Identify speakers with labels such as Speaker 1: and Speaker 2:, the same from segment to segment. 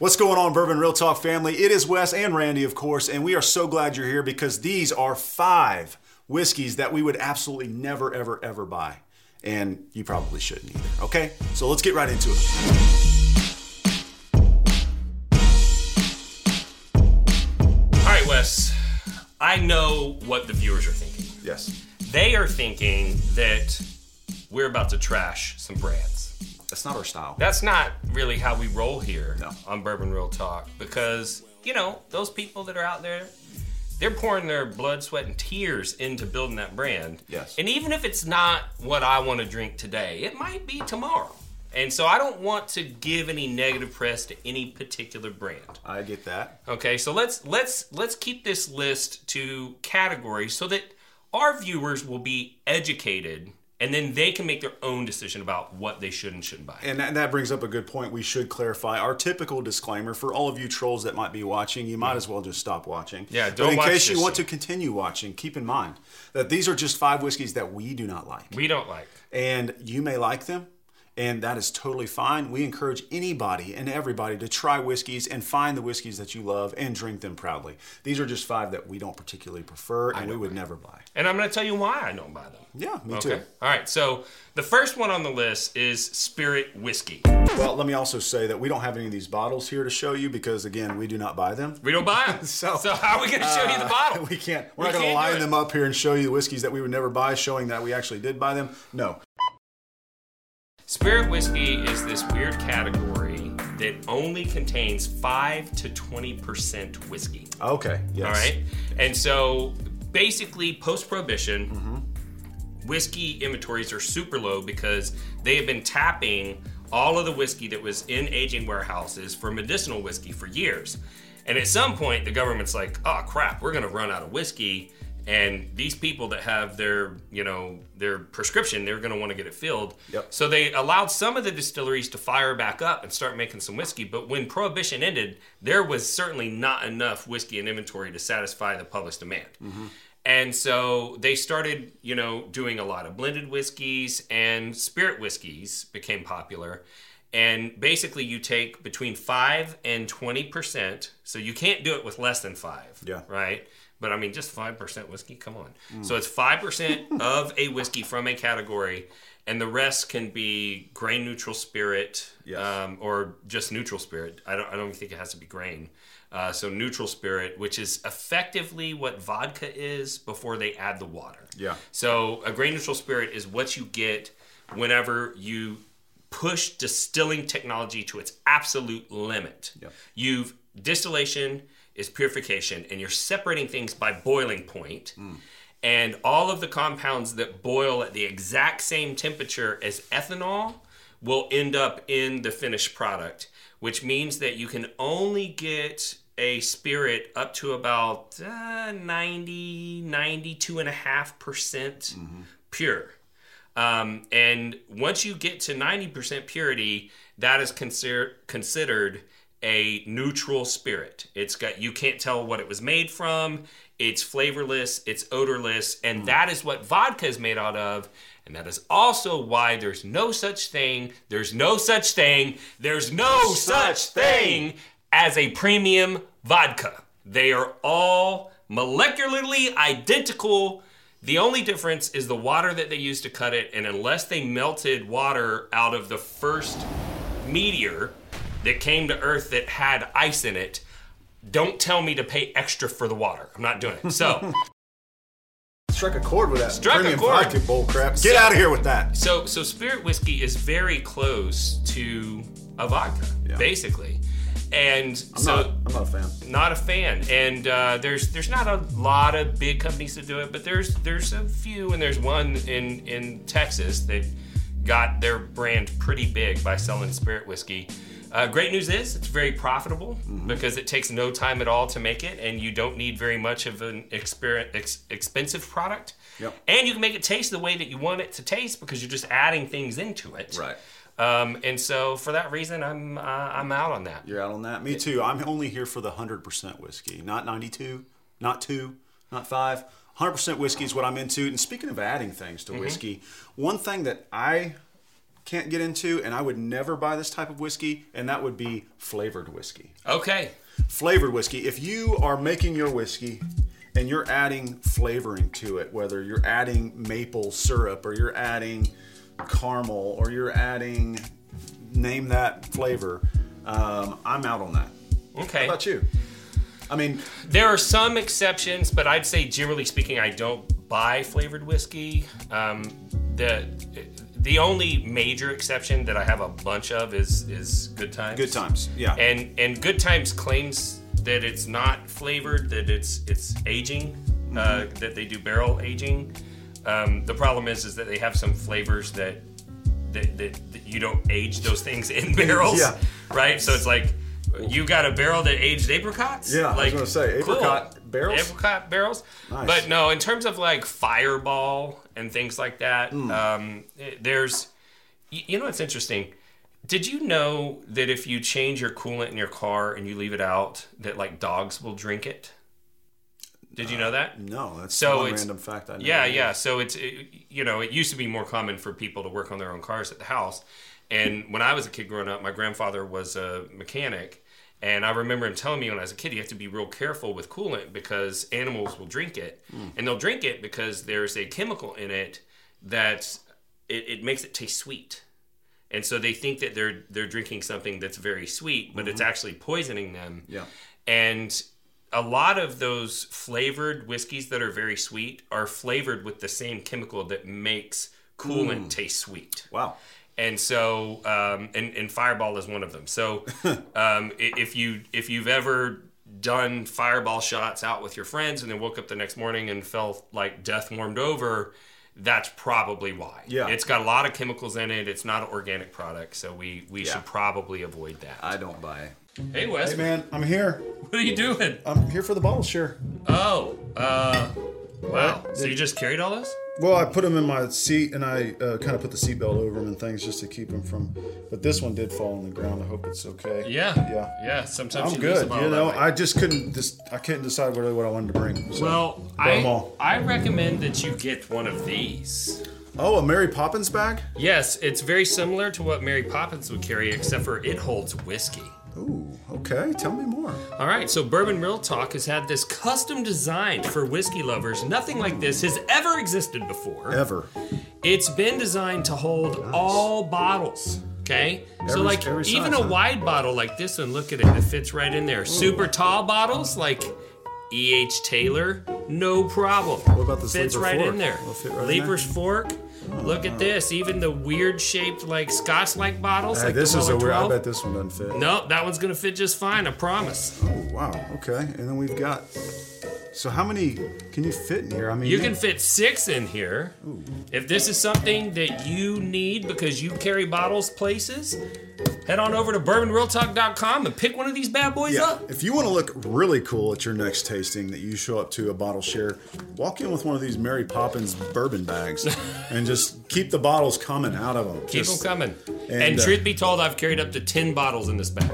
Speaker 1: What's going on, Bourbon Real Talk family? It is Wes and Randy, of course, and we are so glad you're here because these are five whiskeys that we would absolutely never, ever, ever buy. And you probably shouldn't either, okay? So let's get right into it.
Speaker 2: All right, Wes. I know what the viewers are thinking.
Speaker 1: Yes.
Speaker 2: They are thinking that we're about to trash some brands.
Speaker 1: That's not our style.
Speaker 2: That's not really how we roll here
Speaker 1: No.
Speaker 2: on Bourbon Real Talk because, you know, those people that are out there, they're pouring their blood, sweat, and tears into building that brand.
Speaker 1: Yes.
Speaker 2: And even if it's not what I want to drink today, it might be tomorrow. And so I don't want to give any negative press to any particular brand.
Speaker 1: I get that.
Speaker 2: Okay, so let's let's let's keep this list to categories so that our viewers will be educated and then they can make their own decision about what they should and shouldn't buy.
Speaker 1: And that, and that brings up a good point. We should clarify our typical disclaimer for all of you trolls that might be watching. You might as well just stop watching.
Speaker 2: Yeah,
Speaker 1: But
Speaker 2: don't
Speaker 1: in
Speaker 2: watch
Speaker 1: case you want to continue watching, keep in mind that these are just five whiskeys that we do not like.
Speaker 2: we don't like.
Speaker 1: and you may like them and that is totally fine we encourage anybody and everybody to try whiskeys and find the whiskeys that you love and drink them proudly these are just five that we don't particularly prefer and we would never buy
Speaker 2: And I'm going to tell you why I don't buy them.
Speaker 1: yeah me
Speaker 2: Okay.
Speaker 1: too
Speaker 2: All right. So the first one on the list is Spirit Whiskey.
Speaker 1: well let me also say that we don't have any of these bottles here to show you because again we do not buy them
Speaker 2: We don't buy them.
Speaker 1: So,
Speaker 2: so, how are we going to show you the uh, bottle?
Speaker 1: we can't we're
Speaker 2: We
Speaker 1: not going to line them up here and show you the whiskeys that we would never buy showing that we actually did buy them no
Speaker 2: Spirit whiskey is this weird category that only contains 5 to 20% whiskey.
Speaker 1: okay yes
Speaker 2: All right. And so basically, post prohibition,
Speaker 1: Mm-hmm.
Speaker 2: whiskey inventories are super low because they have been tapping all of the whiskey that was in aging warehouses for medicinal whiskey for years. And at some point, the government's like, oh crap, we're going to run out of whiskey. And these people that have their, you know, their prescription, they're going to want to get it filled.
Speaker 1: Yep.
Speaker 2: So they allowed some of the distilleries to fire back up and start making some whiskey. But when prohibition ended, there was certainly not enough whiskey in inventory to satisfy the public's demand. mm-hmm. And so they started, you know, doing a lot of blended whiskeys and spirit whiskeys became popular. And basically, you take between 5 and 20%. So you can't do it with less than 5.
Speaker 1: Yeah.
Speaker 2: Right? But I mean, just 5% whiskey? Come on. So it's 5% of a whiskey from a category. And the rest can be grain neutral spirit
Speaker 1: Yes.
Speaker 2: um, or just neutral spirit. I don't, I don't think it has to be grain. Uh, so neutral spirit, which is effectively what vodka is before they add the water.
Speaker 1: Yeah.
Speaker 2: So a grain neutral spirit is what you get whenever you push distilling technology to its absolute limit.
Speaker 1: Yep.
Speaker 2: You've distillation is purification, and you're separating things by boiling point. And all of the compounds that boil at the exact same temperature as ethanol will end up in the finished product, which means that you can only get a spirit up to about uh, 90, 92.5% pure. Um, and once you get to 90% purity, that is consider- considered a neutral spirit. It's got you can't tell what it was made from. It's flavorless, it's odorless, and hmm. that is what vodka is made out of. And that is also why there's no such thing, there's no such thing, there's no such thing as a premium vodka. They are all molecularly identical. The only difference is the water that they use to cut it, and unless they melted water out of the first meteor that came to Earth that had ice in it, don't tell me to pay extra for the water. I'm not doing it. So,
Speaker 1: Struck a chord with that
Speaker 2: Struck a
Speaker 1: premium
Speaker 2: chord.
Speaker 1: vodka bull crap. Get
Speaker 2: So-
Speaker 1: out of here with that.
Speaker 2: so, so spirit whiskey is very close to a vodka,
Speaker 1: Yeah.
Speaker 2: basically. And
Speaker 1: I'm,
Speaker 2: so,
Speaker 1: not, I'm not a fan.
Speaker 2: not a fan and uh, there's there's not a lot of big companies that do it but there's there's a few and there's one in in texas that got their brand pretty big by selling spirit whiskey Uh, great news is it's very profitable
Speaker 1: Mm-hmm.
Speaker 2: because it takes no time at all to make it, and you don't need very much of an ex- expensive product.
Speaker 1: Yep.
Speaker 2: And you can make it taste the way that you want it to taste because you're just adding things into it.
Speaker 1: Right.
Speaker 2: Um, and so for that reason, I'm uh, I'm out on that.
Speaker 1: You're out on that. Me too. I'm only here for the hundred percent whiskey, not ninety-two, not two, not five. Hundred percent whiskey is what I'm into. And speaking of adding things to
Speaker 2: Mm-hmm.
Speaker 1: whiskey, one thing that I can't get into, and I would never buy this type of whiskey, and that would be flavored whiskey.
Speaker 2: Okay.
Speaker 1: Flavored whiskey. If you are making your whiskey and you're adding flavoring to it, whether you're adding maple syrup or you're adding caramel or you're adding name that flavor, um, I'm out on that.
Speaker 2: Okay.
Speaker 1: How about you? I mean,
Speaker 2: There are some exceptions, but I'd say generally speaking, I don't buy flavored whiskey. Um, the the only major exception that I have a bunch of is is Good Times.
Speaker 1: good times. Yeah.
Speaker 2: And and Good Times claims that it's not flavored, that it's it's aging,
Speaker 1: Mm-hmm.
Speaker 2: uh, that they do barrel aging. Um, the problem is is that they have some flavors that that, that, that you don't age those things in barrels,
Speaker 1: Yeah.
Speaker 2: right? So it's like you got a barrel that aged apricots.
Speaker 1: Yeah, I was
Speaker 2: like,
Speaker 1: gonna say, apricot barrels?
Speaker 2: Apricot barrels.
Speaker 1: Nice.
Speaker 2: But no, in terms of like Fireball and things like that,
Speaker 1: Hmm.
Speaker 2: um, there's, you know, what's interesting. Did you know that if you change your coolant in your car and you leave it out, that like dogs will drink it? Did you know that?
Speaker 1: no, that's
Speaker 2: So it's-
Speaker 1: random fact I know.
Speaker 2: Yeah, yeah. So it's it, you know it used to be more common for people to work on their own cars at the house, and when I was a kid growing up, my grandfather was a mechanic, and I remember him telling me when I was a kid, you have to be real careful with coolant because animals will drink it, hmm. and they'll drink it because there's a chemical in it that it, it makes it taste sweet. And so they think that they're they're drinking something that's very sweet, but it's mm-hmm. actually poisoning them.
Speaker 1: Yeah.
Speaker 2: And a lot of those flavored whiskeys that are very sweet are flavored with the same chemical that makes coolant hmm. taste sweet.
Speaker 1: Wow.
Speaker 2: And so, um, and, and Fireball is one of them. So, um, if you if you've ever done Fireball shots out with your friends and then woke up the next morning and felt like death warmed over, that's probably why.
Speaker 1: Yeah.
Speaker 2: it's got a lot of chemicals in it. It's not an organic product, so we we
Speaker 1: Yeah.
Speaker 2: should probably avoid that.
Speaker 1: I don't buy it.
Speaker 2: hey Wes,
Speaker 1: Hey man, I'm here.
Speaker 2: what are you doing?
Speaker 1: I'm here for the bottle share.
Speaker 2: Oh, uh, wow. So you just carried all this?
Speaker 1: Well, I put him in my seat and I uh, kind of put the seatbelt over him and things just to keep him from. But this one did fall on the ground. I hope it's okay.
Speaker 2: Yeah.
Speaker 1: Yeah.
Speaker 2: Yeah. Sometimes
Speaker 1: I'm
Speaker 2: you
Speaker 1: good. You know. I just couldn't. Just I couldn't decide really what I wanted to bring. So.
Speaker 2: well, I. I recommend that you get one of these.
Speaker 1: Oh, a Mary Poppins bag.
Speaker 2: Yes, it's very similar to what Mary Poppins would carry, except for it holds whiskey.
Speaker 1: Ooh. Okay. Tell me more.
Speaker 2: All right, so Bourbon Real Talk has had this custom designed for whiskey lovers. Nothing like this has ever existed before.
Speaker 1: Ever.
Speaker 2: It's been designed to hold all bottles. Okay, so
Speaker 1: Every-
Speaker 2: like
Speaker 1: every
Speaker 2: even
Speaker 1: size,
Speaker 2: a
Speaker 1: huh?
Speaker 2: wide bottle like this one, look at it, it fits right in there. Super tall bottles like E.H. Taylor, no problem. What
Speaker 1: about the
Speaker 2: fits right
Speaker 1: fork?
Speaker 2: in there?
Speaker 1: Will it fit right in
Speaker 2: there. Leiper's Fork. Look at this. Even the weird shaped like Scotch-like bottles.
Speaker 1: Hey,
Speaker 2: like
Speaker 1: this is a weird. I bet this one doesn't fit.
Speaker 2: No, that one's gonna fit just fine. I promise.
Speaker 1: Oh wow. Okay. And then we've got. So how many can you fit in here? I mean,
Speaker 2: You can fit six in here. If this is something that you need because you carry bottles places, head on over to bourbonrealtalk.com and pick one of these bad boys
Speaker 1: Yeah.
Speaker 2: up.
Speaker 1: If you want to look really cool at your next tasting that you show up to a bottle share, walk in with one of these Mary Poppins bourbon bags and just keep the bottles coming out of them.
Speaker 2: Keep them coming. And,
Speaker 1: and, uh,
Speaker 2: truth be told, I've carried up to 10 bottles in this bag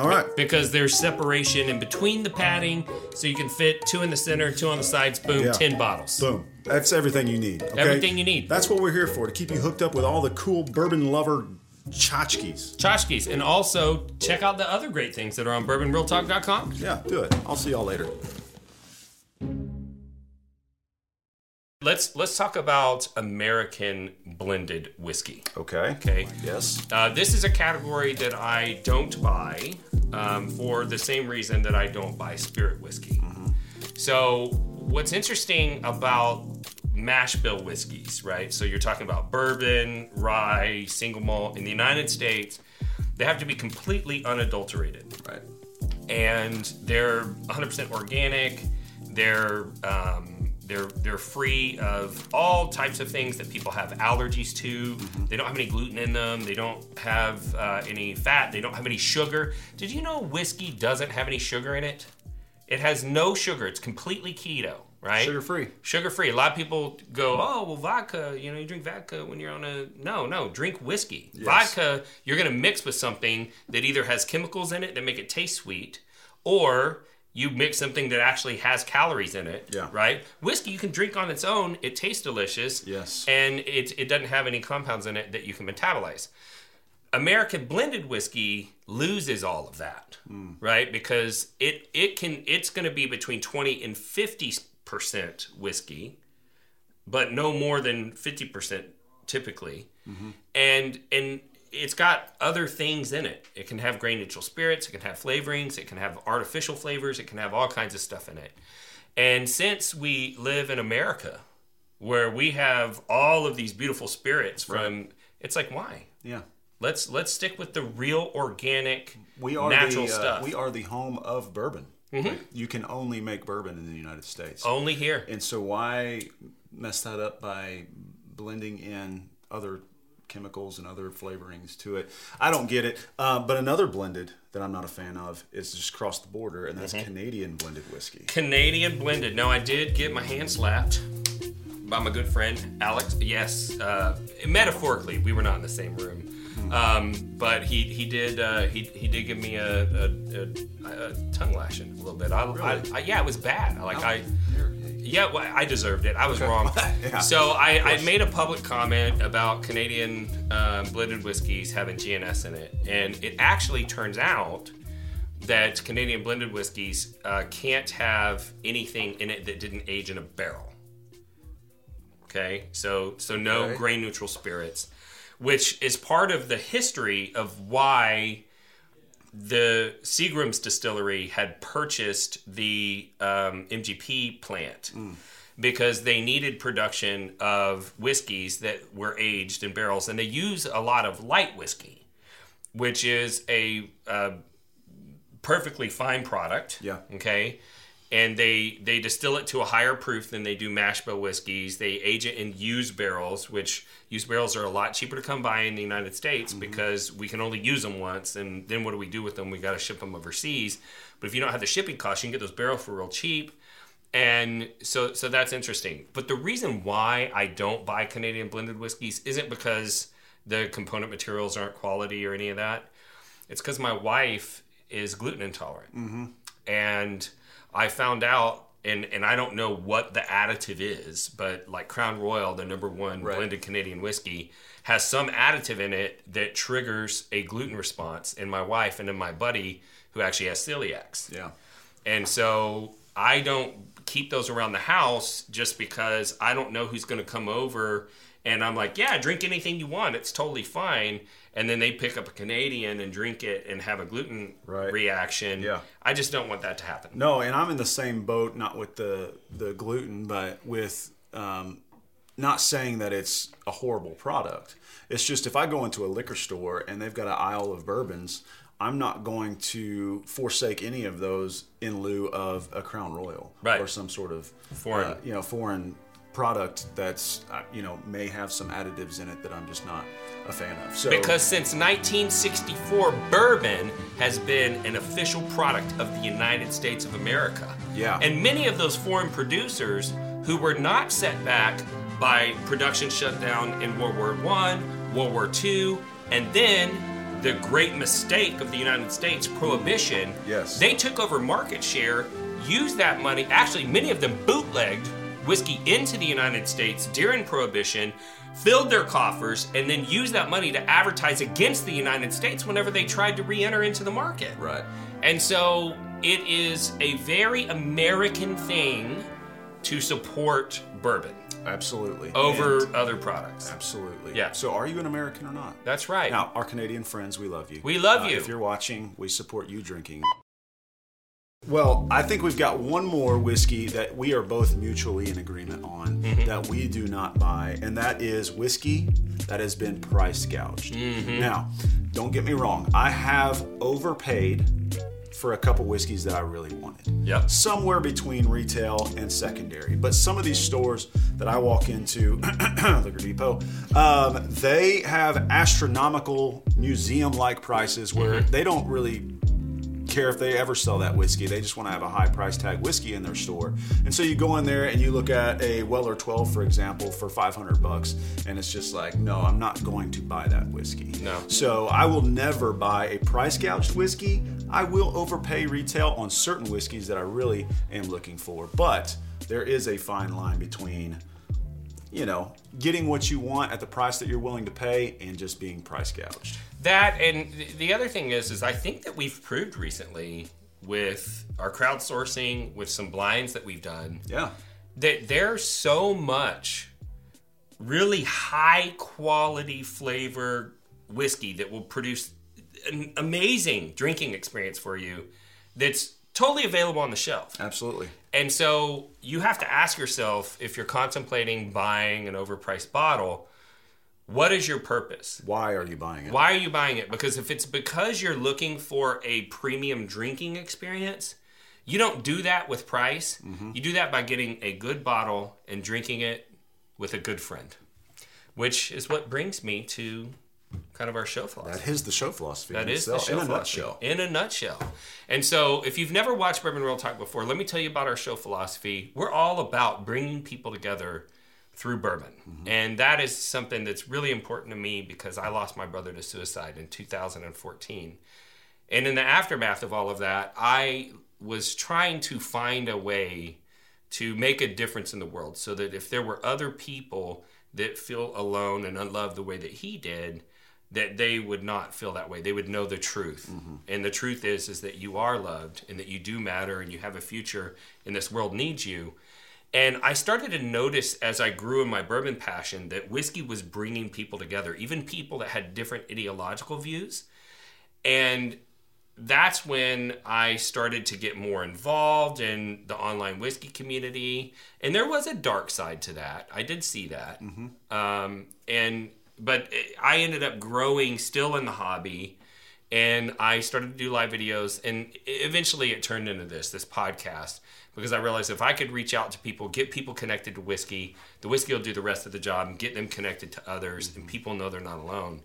Speaker 1: All right.
Speaker 2: because there's separation in between the padding so you can fit two in the center, two on the sides, boom,
Speaker 1: Yeah.
Speaker 2: 10 bottles.
Speaker 1: Boom. That's everything you need. okay?
Speaker 2: Everything you need.
Speaker 1: That's what we're here for to keep you hooked up with all the cool bourbon lover tchotchkes.
Speaker 2: Tchotchkes. And also check out the other great things that are on bourbonrealtalk.com.
Speaker 1: Yeah, do it. I'll see y'all later.
Speaker 2: Let's let's talk about American blended whiskey.
Speaker 1: Okay.
Speaker 2: Okay.
Speaker 1: Yes.
Speaker 2: Uh, this is a category that I don't buy um, for the same reason that I don't buy spirit whiskey. So, what's interesting about mash bill whiskeys, right? So, you're talking about bourbon, rye, single malt. In the United States, they have to be completely unadulterated
Speaker 1: Right.
Speaker 2: and they're 100% organic. They're um, They're they're free of all types of things that people have allergies to. They don't have any gluten in them. They don't have uh, any fat. They don't have any sugar. Did you know whiskey doesn't have any sugar in it? It has no sugar. It's completely keto, right?
Speaker 1: Sugar free.
Speaker 2: Sugar free. A lot of people go, oh, well, vodka, you know, you drink vodka when you're on a. No, no, drink whiskey. Vodka, you're going to mix with something that either has chemicals in it that make it taste sweet, or you mix something that actually has calories in it.
Speaker 1: Yeah.
Speaker 2: Right? Whiskey, you can drink on its own. It tastes delicious.
Speaker 1: Yes.
Speaker 2: And it, it doesn't have any compounds in it that you can metabolize. American blended whiskey loses all of that, hmm. right? Because it it can it's going to be between 20 and 50% whiskey, but no more than 50% typically. Mm-hmm. And and it's got other things in it. It can have grain neutral spirits, it can have flavorings, it can have artificial flavors, it can have all kinds of stuff in it. And since we live in America where we have all of these beautiful spirits from it's like why?
Speaker 1: Yeah.
Speaker 2: Let's let's stick with the real organic
Speaker 1: We are
Speaker 2: natural
Speaker 1: the, uh,
Speaker 2: stuff.
Speaker 1: We are the home of bourbon. Right? You can only make bourbon in the United States.
Speaker 2: Only here.
Speaker 1: And so why mess that up by blending in other chemicals and other flavorings to it? I don't get it. Uh, but another blended that I'm not a fan of is just cross the border, and that's
Speaker 2: Mm-hmm.
Speaker 1: Canadian blended whiskey.
Speaker 2: Canadian blended. No, I did get my hand slapped by my good friend Alex. Yes, uh, metaphorically, we were not in the same room, um, but he he did uh, he he did give me a, a, a, a tongue lashing a little bit. I, I, I, yeah, it was bad. Like I. Yeah, well, I deserved it. I was wrong.
Speaker 1: Yeah.
Speaker 2: So I, I made a public comment about Canadian um, blended whiskeys having GNS in it, and it actually turns out that Canadian blended whiskeys uh, can't have anything in it that didn't age in a barrel. Okay, so so no
Speaker 1: Okay.
Speaker 2: grain neutral spirits, which is part of the history of why the Seagram's distillery had purchased the um, MGP plant because they needed production of whiskeys that were aged in barrels, and they use a lot of light whiskey, which is a uh, perfectly fine product.
Speaker 1: Yeah.
Speaker 2: Okay. And they they distill it to a higher proof than they do mash bill whiskeys. They age it in used barrels, which used barrels are a lot cheaper to come by in the United States mm-hmm. because we can only use them once, and then what do we do with them? We got to ship them overseas. But if you don't have the shipping costs, you can get those barrels for real cheap. And so so that's interesting. But the reason why I don't buy Canadian blended whiskeys isn't because the component materials aren't quality or any of that. It's because my wife is gluten intolerant. Mm-hmm. And I found out, and, and I don't know what the additive is, but like Crown Royal, the number one
Speaker 1: Right.
Speaker 2: blended Canadian whiskey, has some additive in it that triggers a gluten response in my wife and in my buddy who actually has celiacs.
Speaker 1: Yeah.
Speaker 2: And so I don't keep those around the house just because I don't know who's going to come over. And I'm like, yeah, drink anything you want. It's totally fine. And then they pick up a Canadian and drink it and have a gluten
Speaker 1: Right.
Speaker 2: reaction.
Speaker 1: Yeah.
Speaker 2: I just don't want that to happen.
Speaker 1: No, and I'm in the same boat, not with the the gluten, but with um, not saying that it's a horrible product. It's just if I go into a liquor store and they've got an aisle of bourbons, I'm not going to forsake any of those in lieu of a Crown Royal
Speaker 2: Right.
Speaker 1: or some sort of
Speaker 2: Foreign.
Speaker 1: uh, you know, foreign product that's uh, you know may have some additives in it that I'm just not a fan of. So
Speaker 2: Because since 1964, bourbon has been an official product of the United States of America.
Speaker 1: Yeah.
Speaker 2: And many of those foreign producers who were not set back by production shutdown in World War One, World War Two, and then the great mistake of the United States, prohibition.
Speaker 1: Yes.
Speaker 2: They took over market share, used that money. Actually, many of them bootlegged whiskey into the United States during prohibition, filled their coffers, and then used that money to advertise against the United States whenever they tried to re-enter into the market.
Speaker 1: right.
Speaker 2: And so it is a very American thing to support bourbon
Speaker 1: Absolutely.
Speaker 2: over
Speaker 1: And-
Speaker 2: other products.
Speaker 1: absolutely.
Speaker 2: Yeah.
Speaker 1: So are you an American or not?
Speaker 2: That's right.
Speaker 1: Now, our Canadian friends, we love you.
Speaker 2: We love
Speaker 1: Uh,
Speaker 2: you.
Speaker 1: If you're watching, we support you drinking. Well, I think we've got one more whiskey that we are both mutually in agreement on
Speaker 2: Mm-hmm.
Speaker 1: that we do not buy, and that is whiskey that has been price gouged.
Speaker 2: Mm-hmm.
Speaker 1: Now, don't get me wrong, I have overpaid for a couple whiskeys that I really wanted.
Speaker 2: Yep.
Speaker 1: Somewhere between retail and secondary. But some of these stores that I walk into, Liquor Depot, um, they have astronomical museum like prices where
Speaker 2: Mm-hmm.
Speaker 1: they don't really care if they ever sell that whiskey. They just want to have a high price tag whiskey in their store. And so you go in there and you look at a Weller 12, for example, for 500 bucks, and it's just like, no, I'm not going to buy that whiskey.
Speaker 2: No.
Speaker 1: So I will never buy a price gouged whiskey. I will overpay retail on certain whiskeys that I really am looking for, but there is a fine line between you know, getting what you want at the price that you're willing to pay and just being price gouged.
Speaker 2: That and the other thing is, is I think that we've proved recently with our crowdsourcing, with some blinds that we've done,
Speaker 1: Yeah.
Speaker 2: that there's so much really high quality flavor whiskey that will produce an amazing drinking experience for you that's totally available on the shelf.
Speaker 1: Absolutely.
Speaker 2: And so you have to ask yourself if you're contemplating buying an overpriced bottle, what is your purpose?
Speaker 1: Why are you buying it?
Speaker 2: Why are you buying it? Because if it's because you're looking for a premium drinking experience, you don't do that with price. Mm-hmm. You do that by getting a good bottle and drinking it with a good friend, which is what brings me to kind of our show philosophy.
Speaker 1: That is the show philosophy.
Speaker 2: That is in
Speaker 1: the
Speaker 2: show
Speaker 1: in a
Speaker 2: philosophy.
Speaker 1: nutshell.
Speaker 2: In a nutshell. And so, if you've never watched Bourbon Real Talk before, let me tell you about our show philosophy. We're all about bringing people together through bourbon.
Speaker 1: Mm-hmm.
Speaker 2: And that is something that's really important to me because I lost my brother to suicide in 2014. And in the aftermath of all of that, I was trying to find a way to make a difference in the world so that if there were other people that feel alone and unloved the way that he did, that they would not feel that way. They would know the truth. And the truth is is that you are loved and that you do matter and you have a future and this world needs you. And I started to notice as I grew in my bourbon passion that whiskey was bringing people together, even people that had different ideological views. And that's when I started to get more involved in the online whiskey community, and there was a dark side to that. I did see that, um, and but I ended up growing still in the hobby, and I started to do live videos, and eventually it turned into this this podcast because I realized if I could reach out to people, get people connected to whiskey, the whiskey will do the rest of the job and get them connected to others, and people know they're not alone.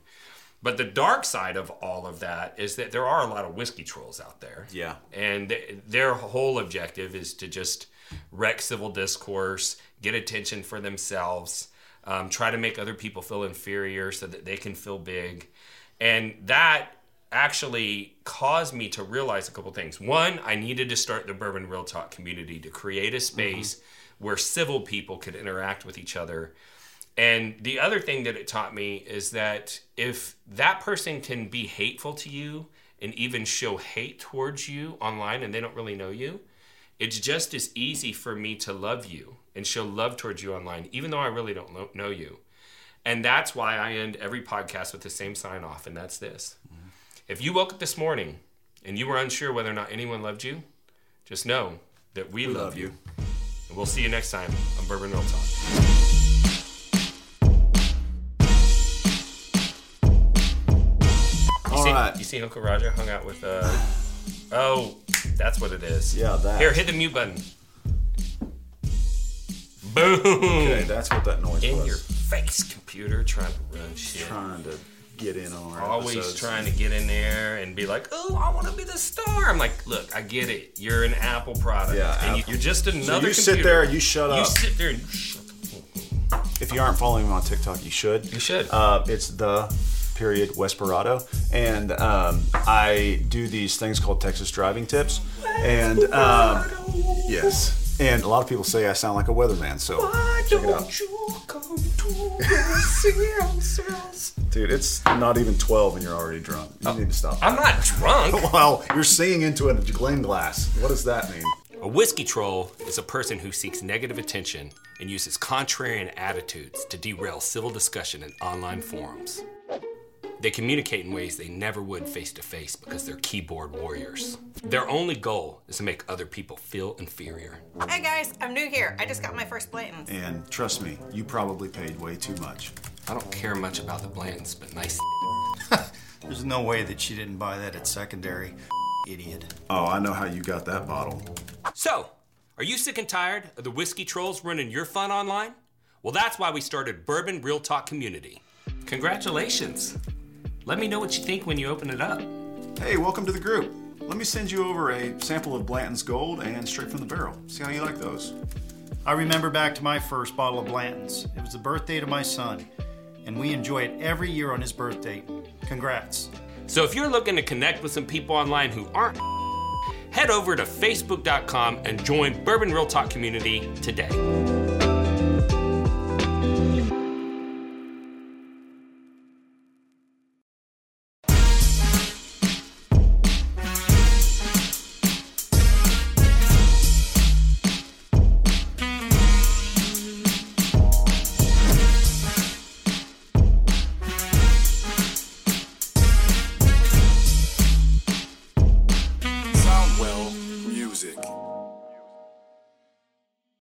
Speaker 2: But the dark side of all of that is that there are a lot of whiskey trolls out there.
Speaker 1: Yeah.
Speaker 2: And th- their whole objective is to just wreck civil discourse, get attention for themselves, um, try to make other people feel inferior so that they can feel big. And that actually caused me to realize a couple things. One, I needed to start the Bourbon Real Talk community to create a space mm-hmm. where civil people could interact with each other. And the other thing that it taught me is that if that person can be hateful to you and even show hate towards you online and they don't really know you, it's just as easy for me to love you and show love towards you online, even though I really don't know you. And that's why I end every podcast with the same sign off, and that's this. If you woke up this morning and you were unsure whether or not anyone loved you, just know that we, love,
Speaker 1: love
Speaker 2: you.
Speaker 1: you.
Speaker 2: And we'll see you next time on Bourbon Real Talk. You
Speaker 1: All
Speaker 2: see,
Speaker 1: right.
Speaker 2: you see Uncle Roger hung out with, uh, oh, that's what it is.
Speaker 1: Yeah, that.
Speaker 2: Here, hit the mute button. Boom!
Speaker 1: Okay, that's what that noise
Speaker 2: In
Speaker 1: was.
Speaker 2: In your face, computer, trying to run shit.
Speaker 1: Trying to get in on our
Speaker 2: Always
Speaker 1: episodes.
Speaker 2: trying to get in there and be like, oh, I want to be the star. I'm like, look, I get it. You're an Apple product.
Speaker 1: Yeah,
Speaker 2: and
Speaker 1: Apple.
Speaker 2: you're just another
Speaker 1: So you
Speaker 2: computer.
Speaker 1: sit there, you shut up.
Speaker 2: You sit there and shut
Speaker 1: If you aren't following me on TikTok, you should.
Speaker 2: You should.
Speaker 1: Uh, it's the period Wesperado, and um, I do these things called Texas driving tips, and um, yes, and a lot of people say I sound like a weatherman. So check it out, dude. It's not even twelve, and you're already drunk. You need to stop.
Speaker 2: I'm not drunk.
Speaker 1: Well, you're singing into a Glen glass. What does that mean?
Speaker 2: A whiskey troll is a person who seeks negative attention and uses contrarian attitudes to derail civil discussion in online forums. They communicate in ways they never would face to face because they're keyboard warriors. Their only goal is to make other people feel inferior.
Speaker 3: Hey guys, I'm new here. I just got my first Blanton's.
Speaker 1: And trust me, you probably paid way too much.
Speaker 2: I don't care much about the Blanton's, but nice.
Speaker 4: There's no way that she didn't buy that at secondary. idiot.
Speaker 1: Oh, I know how you got that bottle.
Speaker 2: So, are you sick and tired of the whiskey trolls running your fun online? Well, that's why we started Bourbon Real Talk Community. Congratulations. Let me know what you think when you open it up.
Speaker 1: Hey, welcome to the group. Let me send you over a sample of Blanton's Gold and Straight from the Barrel. See how you like those.
Speaker 4: I remember back to my first bottle of Blanton's. It was the birthday to my son, and we enjoy it every year on his birthday. Congrats.
Speaker 2: So if you're looking to connect with some people online who aren't, head over to facebook.com and join Bourbon Real Talk Community today.